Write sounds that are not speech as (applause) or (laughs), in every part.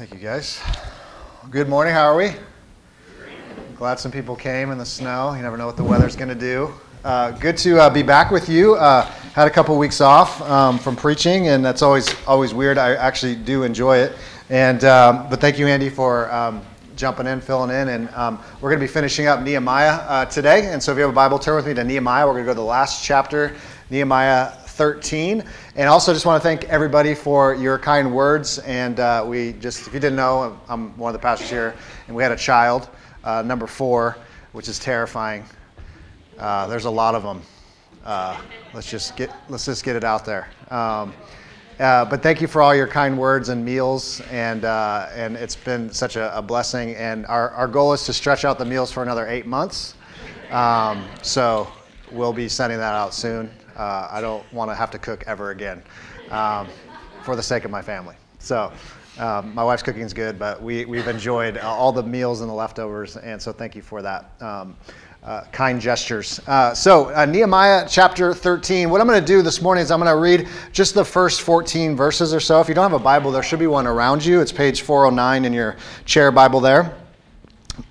Thank you, guys. Good morning. How are we? Glad some people came in the snow. You never know what the weather's going to do. Uh, good to uh, be back with you. Uh, had a couple weeks off um, from preaching, and that's always always weird. I actually do enjoy it. And um, but thank you, Andy, for um, jumping in, filling in, and um, we're going to be finishing up Nehemiah uh, today. And so, if you have a Bible, turn with me to Nehemiah. We're going to go to the last chapter, Nehemiah 13. And also, just want to thank everybody for your kind words. And uh, we just, if you didn't know, I'm one of the pastors here, and we had a child, uh, number four, which is terrifying. Uh, there's a lot of them. Uh, let's just get let's just get it out there. Um, uh, but thank you for all your kind words and meals, and uh, and it's been such a, a, blessing. And our, our goal is to stretch out the meals for another eight months. Um, so we'll be sending that out soon. Uh, I don't want to have to cook ever again um, for the sake of my family. So. Um, my wife's cooking is good, but we, we've enjoyed all the meals and the leftovers, and so thank you for that. Um, uh, kind gestures. Uh, so, uh, Nehemiah chapter 13. What I'm going to do this morning is I'm going to read just the first 14 verses or so. If you don't have a Bible, there should be one around you. It's page 409 in your chair Bible there.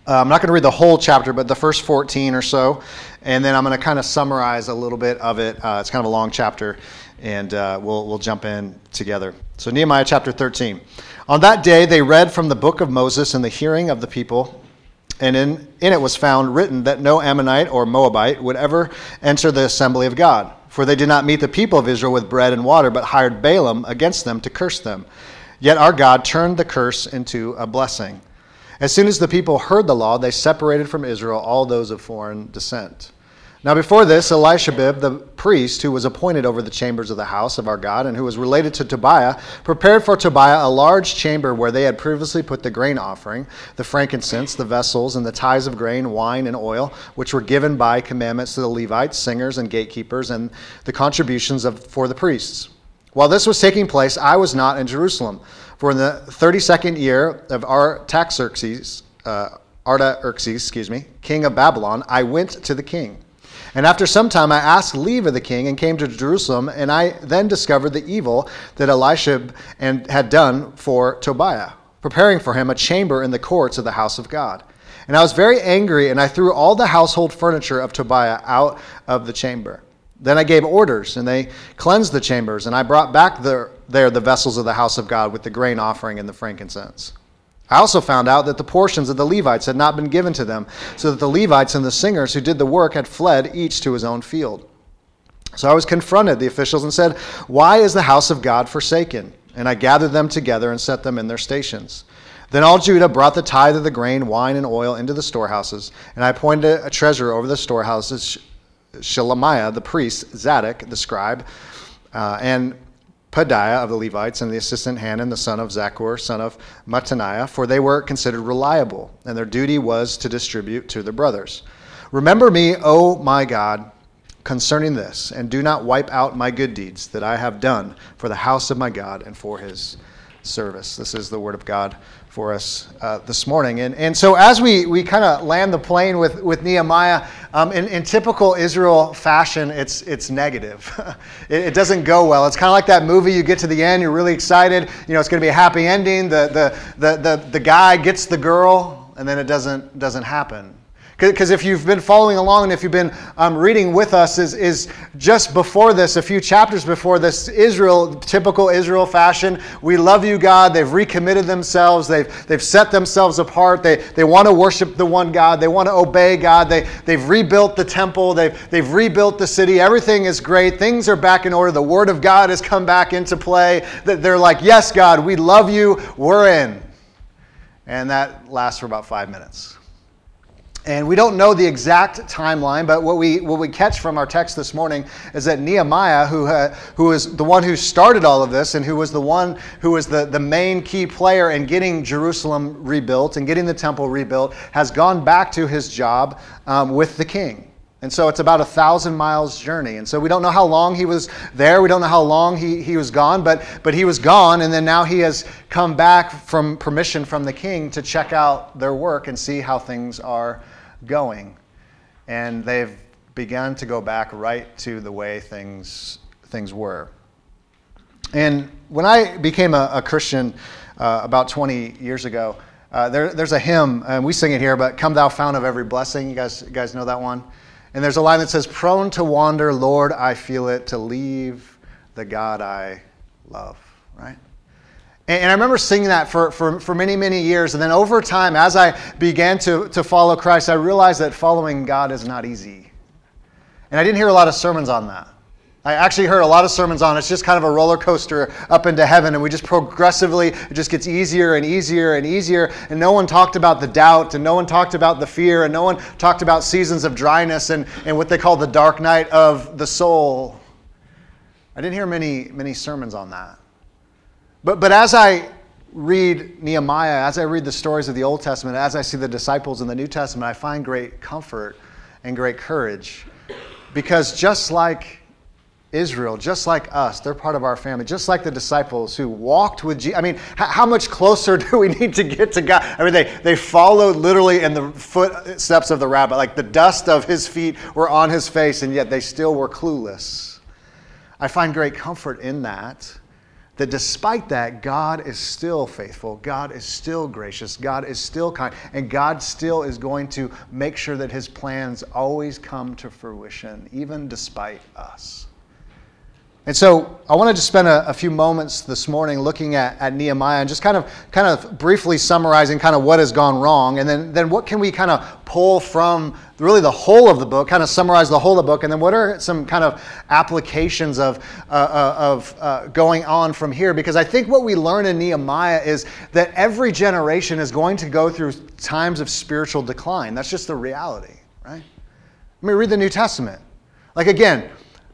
Uh, I'm not going to read the whole chapter, but the first 14 or so. And then I'm going to kind of summarize a little bit of it. Uh, it's kind of a long chapter, and uh, we'll, we'll jump in together. So, Nehemiah chapter 13. On that day, they read from the book of Moses in the hearing of the people, and in, in it was found written that no Ammonite or Moabite would ever enter the assembly of God. For they did not meet the people of Israel with bread and water, but hired Balaam against them to curse them. Yet our God turned the curse into a blessing. As soon as the people heard the law, they separated from Israel all those of foreign descent. Now, before this, Eliashib, the priest who was appointed over the chambers of the house of our God and who was related to Tobiah, prepared for Tobiah a large chamber where they had previously put the grain offering, the frankincense, the vessels, and the tithes of grain, wine, and oil, which were given by commandments to the Levites, singers, and gatekeepers, and the contributions of, for the priests. While this was taking place, I was not in Jerusalem for in the 32nd year of Artaxerxes, uh, Artaxerxes, excuse me, king of Babylon, I went to the king. And after some time, I asked leave of the king and came to Jerusalem, and I then discovered the evil that Eliashib and had done for Tobiah, preparing for him a chamber in the courts of the house of God. And I was very angry, and I threw all the household furniture of Tobiah out of the chamber. Then I gave orders, and they cleansed the chambers, and I brought back the, there the vessels of the house of God with the grain offering and the frankincense. I also found out that the portions of the Levites had not been given to them, so that the Levites and the singers who did the work had fled each to his own field. So I was confronted, the officials, and said, Why is the house of God forsaken? And I gathered them together and set them in their stations. Then all Judah brought the tithe of the grain, wine, and oil into the storehouses, and I appointed a treasurer over the storehouses Shelemiah the priest, Zadok the scribe, uh, and Pedaiah of the Levites, and the assistant Hanan the son of Zaccur, son of Mattaniah, for they were considered reliable, and their duty was to distribute to their brothers. Remember me, O my God, concerning this, and do not wipe out my good deeds that I have done for the house of my God and for his service. This is the word of God for us uh, this morning. And, and so, as we, we kind of land the plane with, with Nehemiah, um, in, in typical Israel fashion, it's, it's negative. (laughs) it, it, doesn't go well. It's kind of like that movie you get to the end, you're really excited, you know, it's going to be a happy ending. The, the, the, the, the guy gets the girl, and then it doesn't, doesn't happen. Because if you've been following along and if you've been um, reading with us, is, is just before this, a few chapters before this, Israel, typical Israel fashion. We love you, God. They've recommitted themselves. They've, they've set themselves apart. They, they want to worship the one God. They want to obey God. They, they've rebuilt the temple. They've, they've rebuilt the city. Everything is great. Things are back in order. The Word of God has come back into play. They're like, yes, God, we love you. We're in. And that lasts for about five minutes. And we don't know the exact timeline, but what we, what we catch from our text this morning is that Nehemiah, who, uh, who is the one who started all of this and who was the one who was the, the main key player in getting Jerusalem rebuilt and getting the temple rebuilt, has gone back to his job um, with the king. And so it's about a thousand miles journey. And so we don't know how long he was there. We don't know how long he, he was gone, but, but he was gone. And then now he has come back from permission from the king to check out their work and see how things are going. And they've begun to go back right to the way things, things were. And when I became a, a Christian uh, about 20 years ago. Uh, there, there's a hymn, and we sing it here, but Come Thou Fount of Every Blessing. You guys, you guys know that one? And there's a line that says, Prone to wander, Lord, I feel it, to leave the God I love, right? And, and I remember singing that for, for, for many, many years. And then over time, as I began to, to follow Christ, I realized that following God is not easy. And I didn't hear a lot of sermons on that. I actually heard a lot of sermons on it's just kind of a roller coaster up into heaven, and we just progressively, it just gets easier and easier and easier. And no one talked about the doubt, and no one talked about the fear, and no one talked about seasons of dryness and, and what they call the dark night of the soul. I didn't hear many, many sermons on that. But, but as I read Nehemiah, as I read the stories of the Old Testament, as I see the disciples in the New Testament, I find great comfort and great courage. Because just like Israel, just like us, they're part of our family, just like the disciples who walked with Jesus. I mean, how much closer (laughs) do we need to get to God? I mean, they, they followed literally in the footsteps of the rabbi. Like the dust of his feet were on his face, and yet they still were clueless. I find great comfort in that. That despite that, God is still faithful. God is still gracious. God is still kind. And God still is going to make sure that his plans always come to fruition, even despite us. And so I wanted to spend a, a, few moments this morning looking at, at Nehemiah and just kind of kind of briefly summarizing kind of what has gone wrong, and then, then what can we kind of pull from really the whole of the book, kind of summarize the whole of the book, and then what are some kind of applications of, uh, of uh, going on from here? Because I think what we learn in Nehemiah is that every generation is going to go through times of spiritual decline. That's just the reality, right? I mean, read the New Testament. Like again,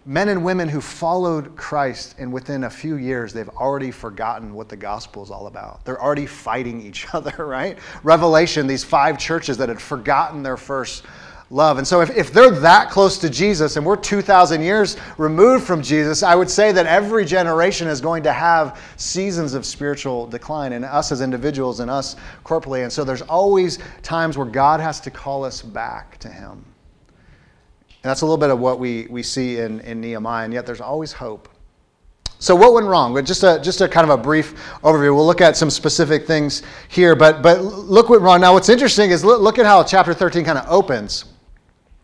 men and women who followed Christ, and within a few years, they've already forgotten what the gospel is all about. They're already fighting each (laughs) other, right? Revelation, these five churches that had forgotten their first love. And so, if, if they're that close to Jesus and we're 2,000 years removed from Jesus, I would say that every generation is going to have seasons of spiritual decline, and us as individuals and us corporately. And so, there's always times where God has to call us back to Him. And that's a little bit of what we, we see in, in Nehemiah, and yet there's always hope. So what went wrong? Just a just a kind of a brief overview. We'll look at some specific things here, but but look what wrong. Now, what's interesting is look, look at how chapter 13 kind of opens.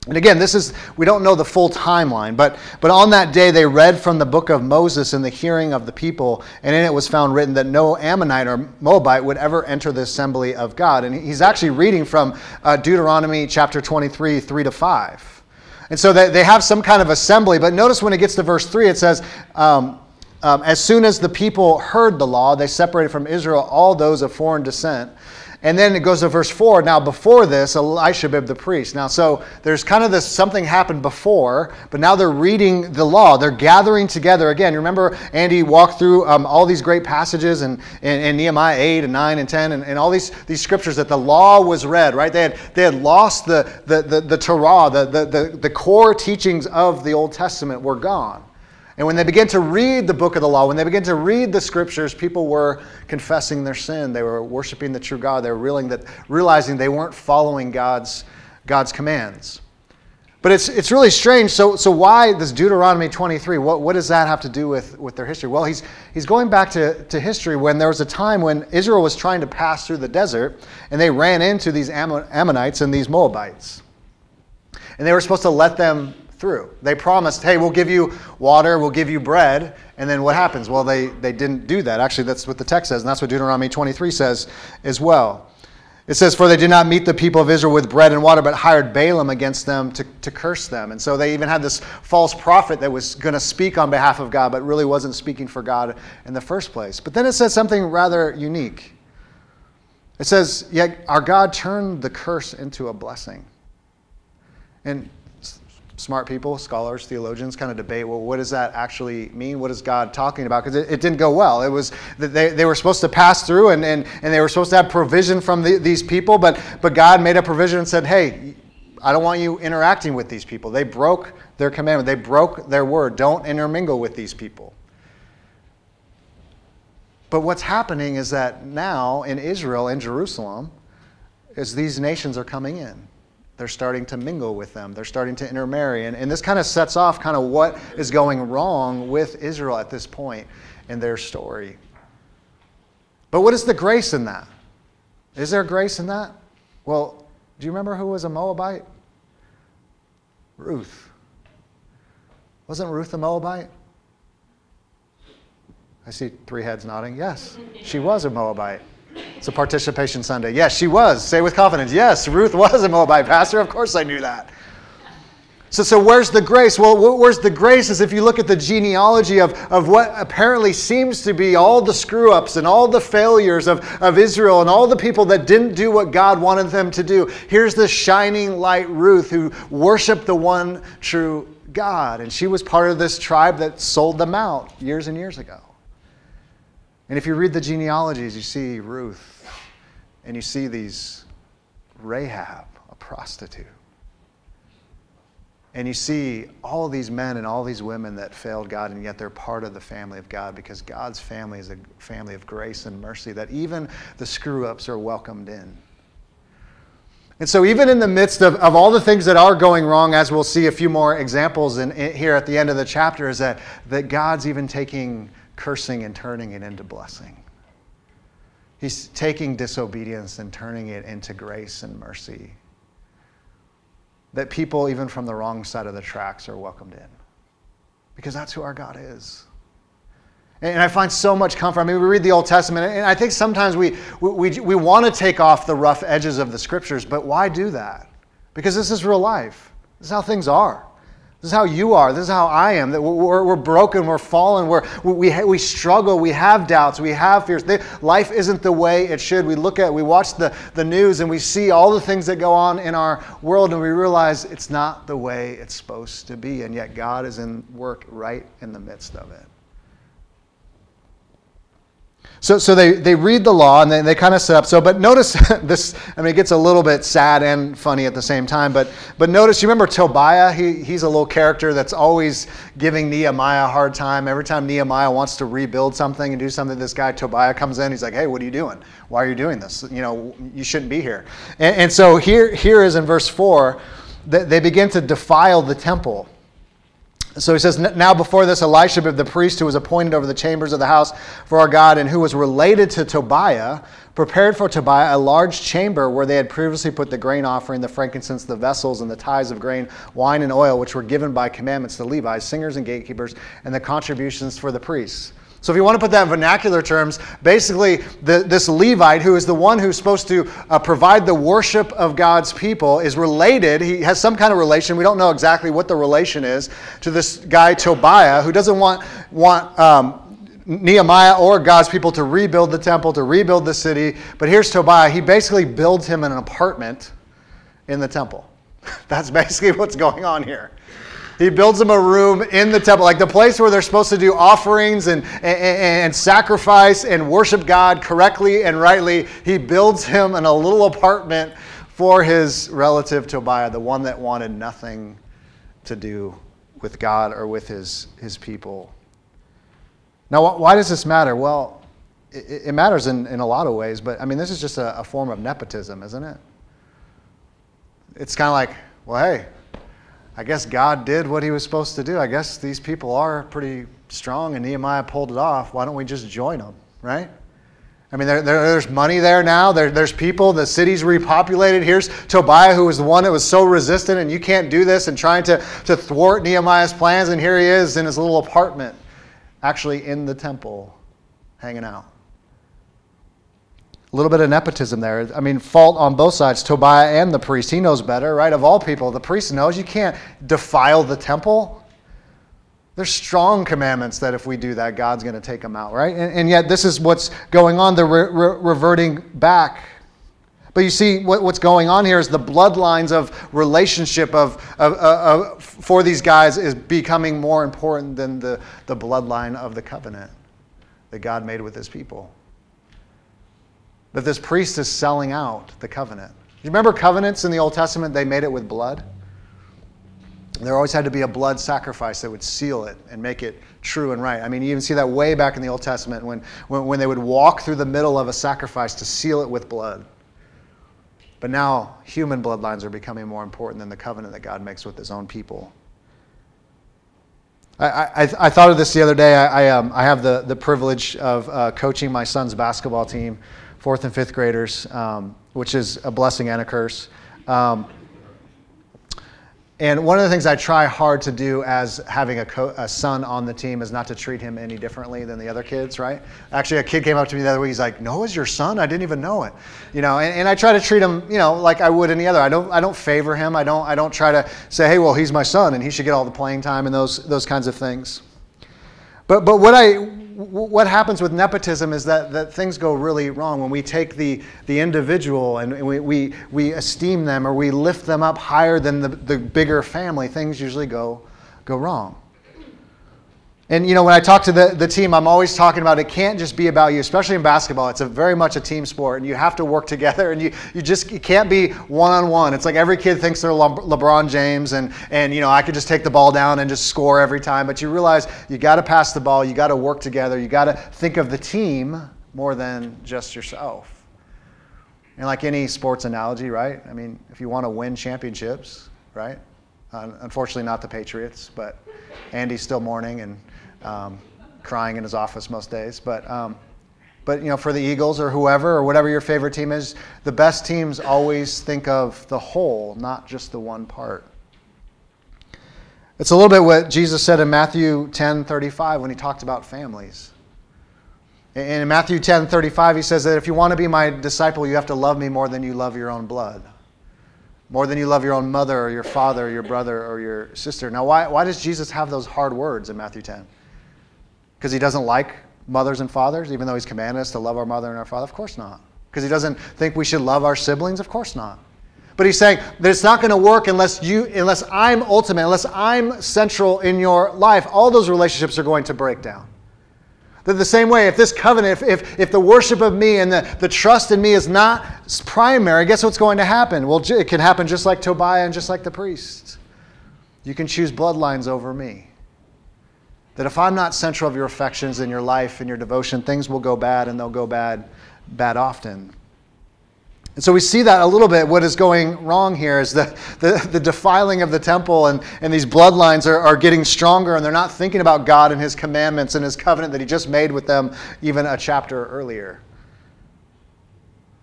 And again, this is we don't know the full timeline, but but on that day they read from the book of Moses in the hearing of the people, and in it was found written that no Ammonite or Moabite would ever enter the assembly of God. And he's actually reading from uh, Deuteronomy chapter 23, 3 to 5. And so they, they have some kind of assembly. But notice when it gets to verse 3, it says, um, um, As soon as the people heard the law, they separated from Israel all those of foreign descent and then it goes to verse 4. Now, before this, Elishabib the priest. Now, so there's kind of this something happened before, but now they're reading the law. They're gathering together. Again, remember Andy walked through um, all these great passages in, in, in, Nehemiah 8 and 9 and 10 and, and all these, these scriptures that the law was read, right? They had, they had lost the, the, the, the Torah, the, the, the, the core teachings of the Old Testament were gone. And when they began to read the book of the law, when they began to read the scriptures, people were confessing their sin. They were worshiping the true God. They were realizing, that, realizing they weren't following God's, God's commands. But it's, it's really strange. So, so why this Deuteronomy 23? What, what does that have to do with, with their history? Well, he's, he's going back to, to history when there was a time when Israel was trying to pass through the desert and they ran into these Ammonites and these Moabites. And they were supposed to let them through. They promised, hey, we'll give you water, we'll give you bread. And then what happens? Well, they, they didn't do that. Actually, that's what the text says, and that's what Deuteronomy 23 says as well. It says, For they did not meet the people of Israel with bread and water, but hired Balaam against them to, to curse them. And so they even had this false prophet that was going to speak on behalf of God, but really wasn't speaking for God in the first place. But then it says something rather unique. It says, Yet our God turned the curse into a blessing. And smart people, scholars, theologians kind of debate, well, what does that actually mean? What is God talking about? Because it, it, didn't go well. It was they, they were supposed to pass through and, and, and they were supposed to have provision from the, these people, but, but God made a provision and said, hey, I don't want you interacting with these people. They broke their commandment. They broke their word. Don't intermingle with these people. But what's happening is that now in Israel, in Jerusalem, is these nations are coming in they're starting to mingle with them. They're starting to intermarry. And, and this kind of sets off kind of what is going wrong with Israel at this point in their story. But what is the grace in that? Is there grace in that? Well, do you remember who was a Moabite? Ruth. Wasn't Ruth a Moabite? I see three heads nodding. Yes, she was a Moabite. It's a participation Sunday. Yes, she was. Say with confidence. Yes, Ruth was a Moabite (laughs) pastor. Of course I knew that. So, so where's the grace? Well, where's the grace is if you look at the genealogy of, of what apparently seems to be all the screw ups and all the failures of, of Israel and all the people that didn't do what God wanted them to do. Here's the shining light Ruth who worshiped the one true God. And she was part of this tribe that sold them out years and years ago. And if you read the genealogies, you see Ruth and you see these Rahab, a prostitute and you see all these men and all these women that failed God, and yet they're part of the family of God because God's family is a family of grace and mercy that even the screw ups are welcomed in. And so, even in the midst of, of all the things that are going wrong, as we'll see a few more examples in, in, here at the end of the chapter, is that, that God's even taking cursing and turning it into blessing. He's taking disobedience and turning it into grace and mercy that people, even from the wrong side of the tracks, are welcomed in. Because that's who our God is. And I find so much comfort. I mean, we read the Old Testament, and I think sometimes we, we, we, we want to take off the rough edges of the scriptures, but why do that? Because this is real life. This is how things are. This is how you are. This is how I am. That we're, we're broken, we're fallen, we're, we, we struggle, we have doubts, we have fears. Life isn't the way it should. We look at, we watch the, the news and we see all the things that go on in our world and we realize it's not the way it's supposed to be. And yet God is in work right in the midst of it. So, so they, they read the law and they, they kind of set up. So, but notice (laughs) this, I mean, it gets a little bit sad and funny at the same time. But, but notice, you remember Tobiah? He, he's a little character that's always giving Nehemiah a hard time. Every time Nehemiah wants to rebuild something and do something, this guy Tobiah comes in. He's like, hey, what are you doing? Why are you doing this? You know, you shouldn't be here. And, and so here, here is in verse 4 that they begin to defile the temple. So he says, Now before this, Elisha, the priest who was appointed over the chambers of the house for our God and who was related to Tobiah, prepared for Tobiah a large chamber where they had previously put the grain offering, the frankincense, the vessels, and the tithes of grain, wine, and oil, which were given by commandments to Levites, singers, and gatekeepers, and the contributions for the priests. So, if you want to put that in vernacular terms, basically, the, this Levite, who is the one who's supposed to uh, provide the worship of God's people, is related. He has some kind of relation. We don't know exactly what the relation is to this guy Tobiah, who doesn't want want um, Nehemiah or God's people to rebuild the temple, to rebuild the city. But here's Tobiah. He basically builds him an apartment in the temple. (laughs) That's basically what's going on here. He builds them a room in the temple, like the place where they're supposed to do offerings and, and, and, sacrifice and worship God correctly and rightly. He builds him in a little apartment for his relative Tobiah, the one that wanted nothing to do with God or with his, his people. Now, why does this matter? Well, it, it matters in, in a lot of ways, but I mean, this is just a, a form of nepotism, isn't it? It's kind of like, well, hey, I guess God did what he was supposed to do. I guess these people are pretty strong and Nehemiah pulled it off. Why don't we just join them, right? I mean, there, there, there's money there now. There, there's people. The city's repopulated. Here's Tobiah, who was the one that was so resistant, and you can't do this, and trying to, to thwart Nehemiah's plans. And here he is in his little apartment, actually in the temple, hanging out. A little bit of nepotism there. I mean, fault on both sides. Tobiah and the priest. He knows better, right? Of all people, the priest knows you can't defile the temple. There's strong commandments that if we do that, God's going to take them out, right? And, and, yet, this is what's going on. They're re- re- reverting back. But you see, what, what's going on here is the bloodlines of relationship of, of, of, for these guys is becoming more important than the, the bloodline of the covenant that God made with his people. But this priest is selling out the covenant. You remember covenants in the Old Testament? They made it with blood. There always had to be a blood sacrifice that would seal it and make it true and right. I mean, you even see that way back in the Old Testament when, when, when they would walk through the middle of a sacrifice to seal it with blood. But now human bloodlines are becoming more important than the covenant that God makes with his own people. I, I, I, thought of this the other day. I, I, um, I have the, the privilege of uh, coaching my son's basketball team, fourth and fifth graders, um, which is a blessing and a curse. Um, and one of the things I try hard to do as having a, co- a, son on the team is not to treat him any differently than the other kids, right? Actually, a kid came up to me the other week. He's like, "Noah's your son? I didn't even know it." You know, and, and I try to treat him, you know, like I would any other. I don't, I don't favor him. I don't, I don't try to say, "Hey, well, he's my son and he should get all the playing time" and those, those kinds of things. But, but what I, what happens with nepotism is that, that things go really wrong when we take the, the individual and we, we, we esteem them or we lift them up higher than the, the bigger family, things usually go, go wrong. And you know, when I talk to the, the team, I'm always talking about it can't just be about you, especially in basketball. It's a very much a team sport, and you have to work (laughs) together, and you, you just you can't be one on one. It's like every kid thinks they're Le- LeBron James, and and you know I could just take the ball down and just score every time. But you realize you got to pass the ball, you got to work together, you got to think of the team more than just yourself. And like any sports analogy, right? I mean, if you want to win championships, right? Uh, unfortunately, not the Patriots, but Andy's still mourning and um, crying in his office most days. But, um, but you know, for the Eagles or whoever or whatever your favorite team is, the best teams always think of the whole, not just the one part. It's a little bit what Jesus said in Matthew 10:35 when he talked about families. And In Matthew 10:35 he says that if you want to be my disciple, you have to love me more than you love your own blood. More than you love your own mother or your father or your brother or your sister. Now, why, why does Jesus have those hard words in Matthew 10? Because he doesn't like mothers and fathers, even though he's commanded us to love our mother and our father? Of course not. Because he doesn't think we should love our siblings? Of course not. But he's saying that it's not going to work unless you unless I'm ultimate, unless I'm central in your life. All those relationships are going to break down. That the same way, if this covenant, if, if, if the worship of me and the, the trust in me is not primary, guess what's going to happen? Well, it can happen just like Tobiah and just like the priest. You can choose bloodlines over me. That if I'm not central of your affections in your life and your devotion, things will go bad and they'll go bad, bad often. And so we see that a little bit. What is going wrong here is the, the, the, defiling of the temple, and, and these bloodlines are, are getting stronger, and they're not thinking about God and His commandments and His covenant that He just made with them even a chapter earlier.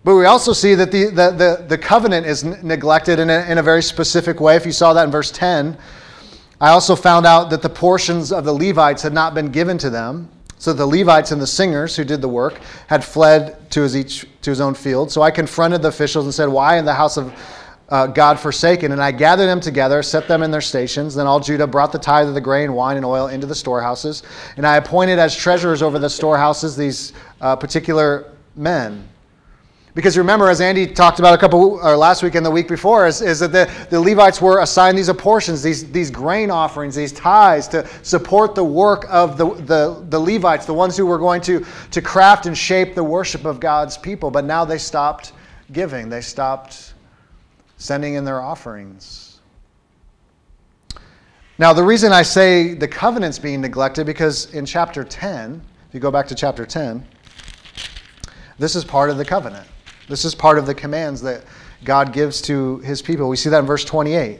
But we also see that the, the, the, the covenant is neglected in a, in a very specific way. If you saw that in verse 10, I also found out that the portions of the Levites had not been given to them. So the Levites and the singers who did the work had fled to his, each, to his own field. So I confronted the officials and said, Why in the house of uh, God forsaken? And I gathered them together, set them in their stations. Then all Judah brought the tithe of the grain, wine, and oil into the storehouses. And I appointed as treasurers over the storehouses these uh, particular men because remember, as Andy talked about a couple or last week and the week before, is, is that the, the Levites were assigned these apportions, these, these grain offerings, these tithes to support the work of the, the, the Levites, the ones who were going to, to craft and shape the worship of God's people. But now they stopped giving, they stopped sending in their offerings. Now, the reason I say the covenant's being neglected, because in chapter 10, if you go back to chapter 10, this is part of the covenant. This is part of the commands that God gives to his people. We see that in verse 28.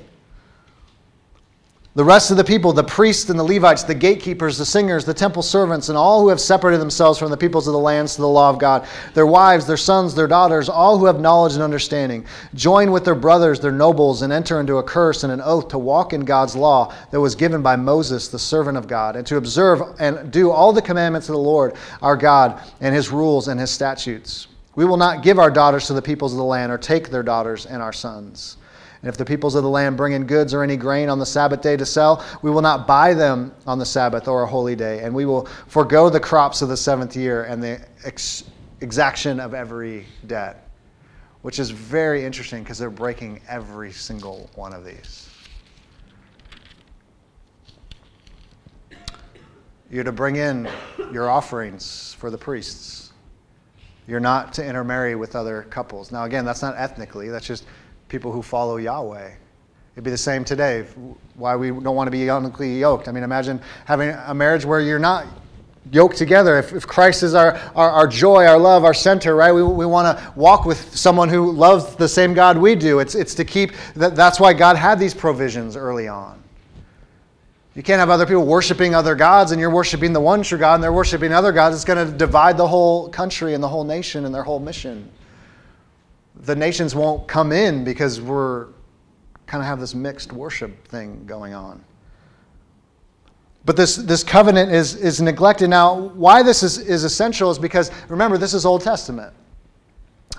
The rest of the people, the priests and the Levites, the gatekeepers, the singers, the temple servants, and all who have separated themselves from the peoples of the lands to the law of God, their wives, their sons, their daughters, all who have knowledge and understanding, join with their brothers, their nobles, and enter into a curse and an oath to walk in God's law that was given by Moses, the servant of God, and to observe and do all the commandments of the Lord our God and his rules and his statutes. We will not give our daughters to the peoples of the land or take their daughters and our sons. And if the peoples of the land bring in goods or any grain on the Sabbath day to sell, we will not buy them on the Sabbath or a holy day. And we will forego the crops of the seventh year and the ex- exaction of every debt. Which is very interesting because they're breaking every single one of these. You're to bring in your offerings for the priests you're not to intermarry with other couples. Now, again, that's not ethnically, that's just people who follow Yahweh. It'd be the same today. Why we don't want to be ethnically yoked. I mean, imagine having a marriage where you're not yoked together. If, if Christ is our, our, our, joy, our love, our center, right? We, we want to walk with someone who loves the same God we do. It's, it's to keep, that, that's why God had these provisions early on. You can't have other people worshiping other gods and you're worshiping the one true God and they're worshiping other gods. It's going to divide the whole country and the whole nation and their whole mission. The nations won't come in because we're kind of have this mixed worship thing going on. But this, this covenant is, is neglected. Now, why this is, is essential is because, remember, this is Old Testament.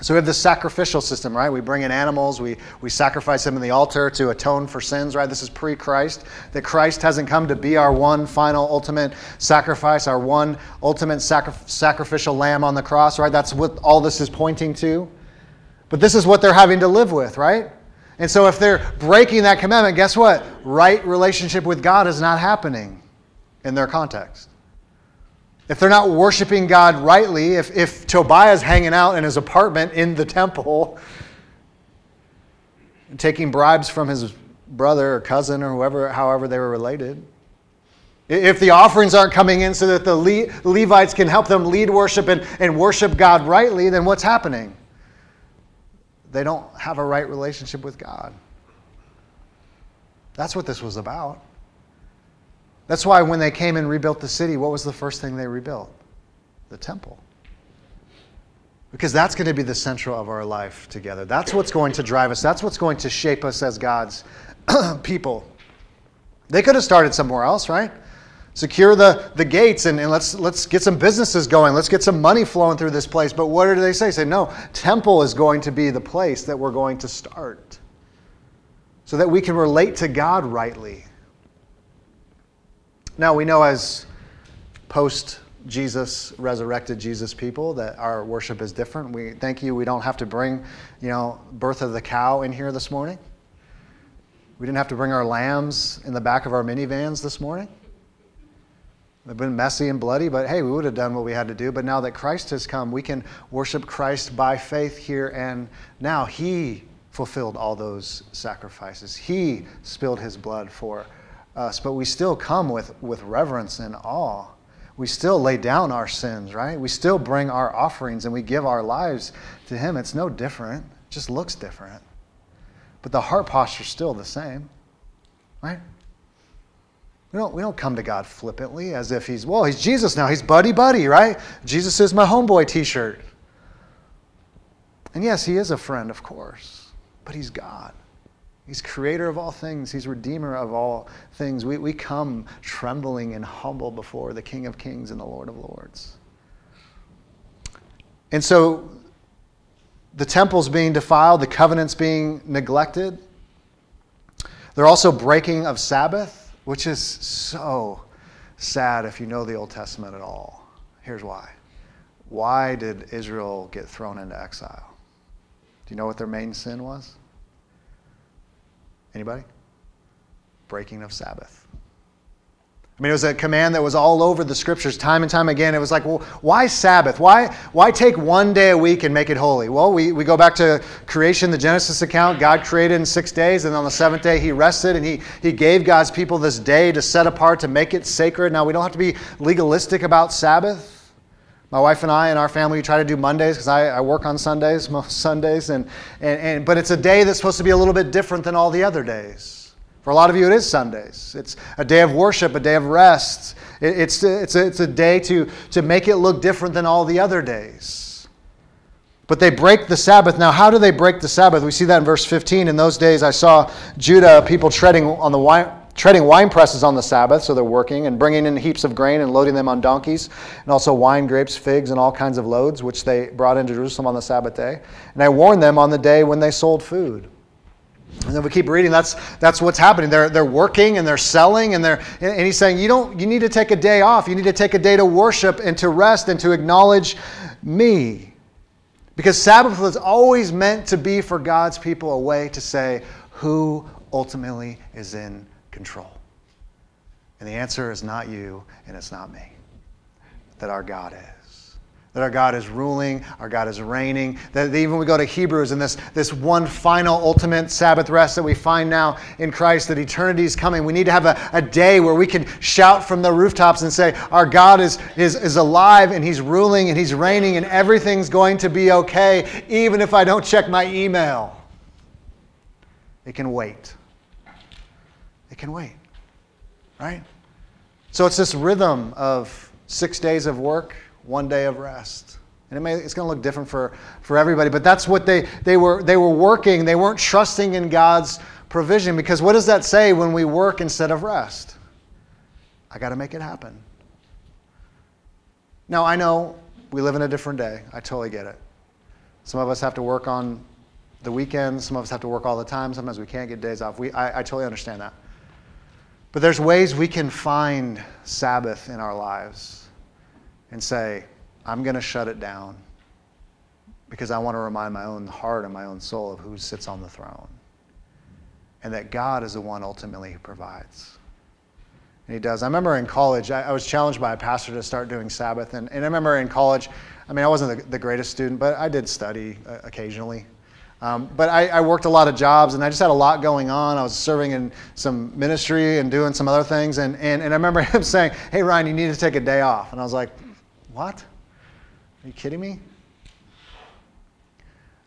So we have this sacrificial system, right? We bring in animals, we, we sacrifice them in the altar to atone for sins, right? This is pre Christ. That Christ hasn't come to be our one final ultimate sacrifice, our one ultimate sacri- sacrificial lamb on the cross, right? That's what all this is pointing to. But this is what they're having to live with, right? And so if they're breaking that commandment, guess what? Right relationship with God is not happening in their context. If they're not worshiping God rightly, if, if Tobiah's hanging out in his apartment in the temple taking bribes from his brother or cousin or whoever, however they were related, if the offerings aren't coming in so that the Le- Levites can help them lead worship and, and worship God rightly, then what's happening? They don't have a right relationship with God. That's what this was about. That's why when they came and rebuilt the city, what was the first thing they rebuilt? The temple. Because that's going to be the central of our life together. That's what's going to drive us. That's what's going to shape us as God's (clears throat) people. They could have started somewhere else, right? Secure the, the gates and, and let's, let's get some businesses going. Let's get some money flowing through this place. But what do they say? Say, no, temple is going to be the place that we're going to start so that we can relate to God rightly. Now, we know as post Jesus, resurrected Jesus people, that our worship is different. We thank you. We don't have to bring, you know, birth of the cow in here this morning. We didn't have to bring our lambs in the back of our minivans this morning. They've been messy and bloody, but hey, we would have done what we had to do. But now that Christ has come, we can worship Christ by faith here and now. He fulfilled all those sacrifices, He spilled His blood for us, but we still come with, with reverence and awe. We still lay down our sins, right? We still bring our offerings and we give our lives to Him. It's no different, it just looks different. But the heart posture is still the same, right? We don't, we don't come to God flippantly as if He's, well, He's Jesus now. He's buddy buddy, right? Jesus is my homeboy t shirt. And yes, He is a friend, of course, but He's God. He's creator of all things. He's redeemer of all things. We, we come trembling and humble before the King of Kings and the Lord of Lords. And so the temple's being defiled, the covenant's being neglected. They're also breaking of Sabbath, which is so sad if you know the Old Testament at all. Here's why. Why did Israel get thrown into exile? Do you know what their main sin was? Anybody? Breaking of Sabbath. I mean, it was a command that was all over the scriptures time and time again. It was like, well, why Sabbath? Why, why take one day a week and make it holy? Well, we, we go back to creation, the Genesis account. God created in six days, and on the seventh day, He rested, and He, he gave God's people this day to set apart, to make it sacred. Now, we don't have to be legalistic about Sabbath. My wife and I and our family try to do Mondays because I, I, work on Sundays, (laughs) most Sundays, and, and, and, but it's a day that's supposed to be a little bit different than all the other days. For a lot of you, it is Sundays. It's a day of worship, a day of rest. It's, it's, a, it's a day to, to make it look different than all the other days. But they break the Sabbath. Now, how do they break the Sabbath? We see that in verse 15. In those days, I saw Judah people treading on the wine, treading wine presses on the Sabbath, so they're working, and bringing in heaps of grain and loading them on donkeys, and also wine, grapes, figs, and all kinds of loads, which they brought into Jerusalem on the Sabbath day. And I warned them on the day when they sold food. And then we keep reading. That's that's what's happening. They're they're working and they're selling and they're and he's saying you don't you need to take a day off. You need to take a day to worship and to rest and to acknowledge me. Because Sabbath was always meant to be for God's people a way to say who ultimately is in control. And the answer is not you and it's not me. That our God is that our God is ruling, our God is reigning. That even we go to Hebrews and this, this one final ultimate Sabbath rest that we find now in Christ, that eternity is coming. We need to have a, a day where we can shout from the rooftops and say, Our God is, is, is alive and He's ruling and He's reigning and everything's going to be okay, even if I don't check my email. It can wait. Can wait. right? So it's this rhythm of six days of work, one day of rest. And it may, it's going to look different for, for everybody, but that's what they, they, were, they were working. They weren't trusting in God's provision because what does that say when we work instead of rest? I got to make it happen. Now, I know we live in a different day. I totally get it. Some of us have to work on the weekends, some of us have to work all the time. Sometimes we can't get days off. We, I, I totally understand that. But there's ways we can find Sabbath in our lives and say, I'm going to shut it down because I want to remind my own heart and my own soul of who sits on the throne and that God is the one ultimately who provides. And he does. I remember in college, I, I was challenged by a pastor to start doing Sabbath. And, and I remember in college, I mean, I wasn't the, the greatest student, but I did study uh, occasionally. Um, but I, I, worked a lot of jobs and I just had a lot going on. I was serving in some ministry and doing some other things. And, and, and I remember (laughs) him saying, Hey, Ryan, you need to take a day off. And I was like, What? Are you kidding me?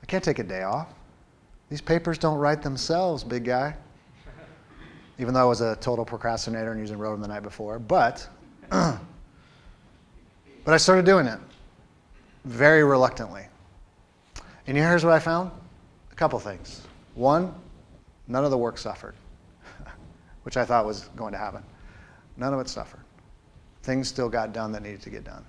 I can't take a day off. These papers don't write themselves, big guy. (laughs) Even though I was a total procrastinator and using Rotom the night before. But, (clears throat) but I started doing it very reluctantly. And here's what I found a couple things. One, none of the work suffered, (laughs) which I thought was going to happen. None of it suffered. Things still got done that needed to get done.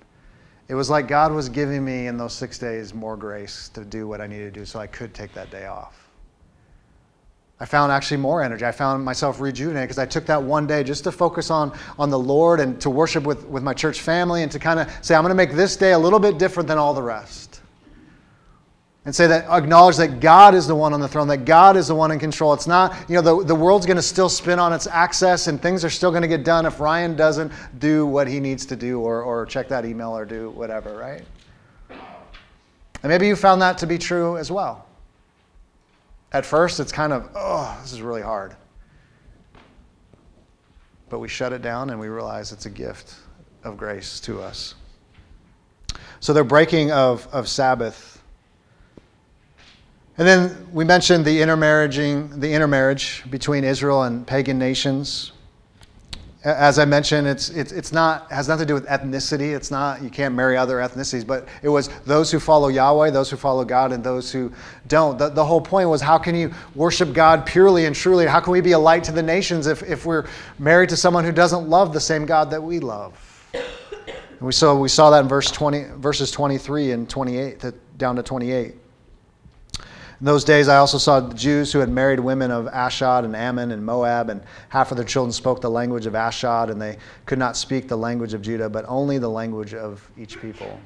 It was like God was giving me in those six days more grace to do what I needed to do so I could take that day off. I found actually more energy. I found myself rejuvenated because I took that one day just to focus on, on the Lord and to worship with, with my church family and to kind of say, I'm going to make this day a little bit different than all the rest and say that acknowledge that God is the one on the throne, that God is the one in control. It's not, you know, the, the world's going to still spin on its axis and things are still going to get done if Ryan doesn't do what he needs to do or, or check that email or do whatever, right? And maybe you found that to be true as well. At first, it's kind of, oh, this is really hard. But we shut it down and we realize it's a gift of grace to us. So, the breaking of, of Sabbath and then we mentioned the intermarrying, the intermarriage between Israel and pagan nations. As I mentioned, it's, it's, it's not, has nothing to do with ethnicity. It's not, you can't marry other ethnicities, but it was those who follow Yahweh, those who follow God, and those who don't. The, the whole point was how can you worship God purely and truly? How can we be a light to the nations if, if we're married to someone who doesn't love the same God that we love? And we saw, we saw that in verse 20, verses 23 and 28, down to 28. In those days, I also saw Jews who had married women of Ashdod and Ammon and Moab, and half of their children spoke the language of Ashdod, and they could not speak the language of Judah, but only the language of each people.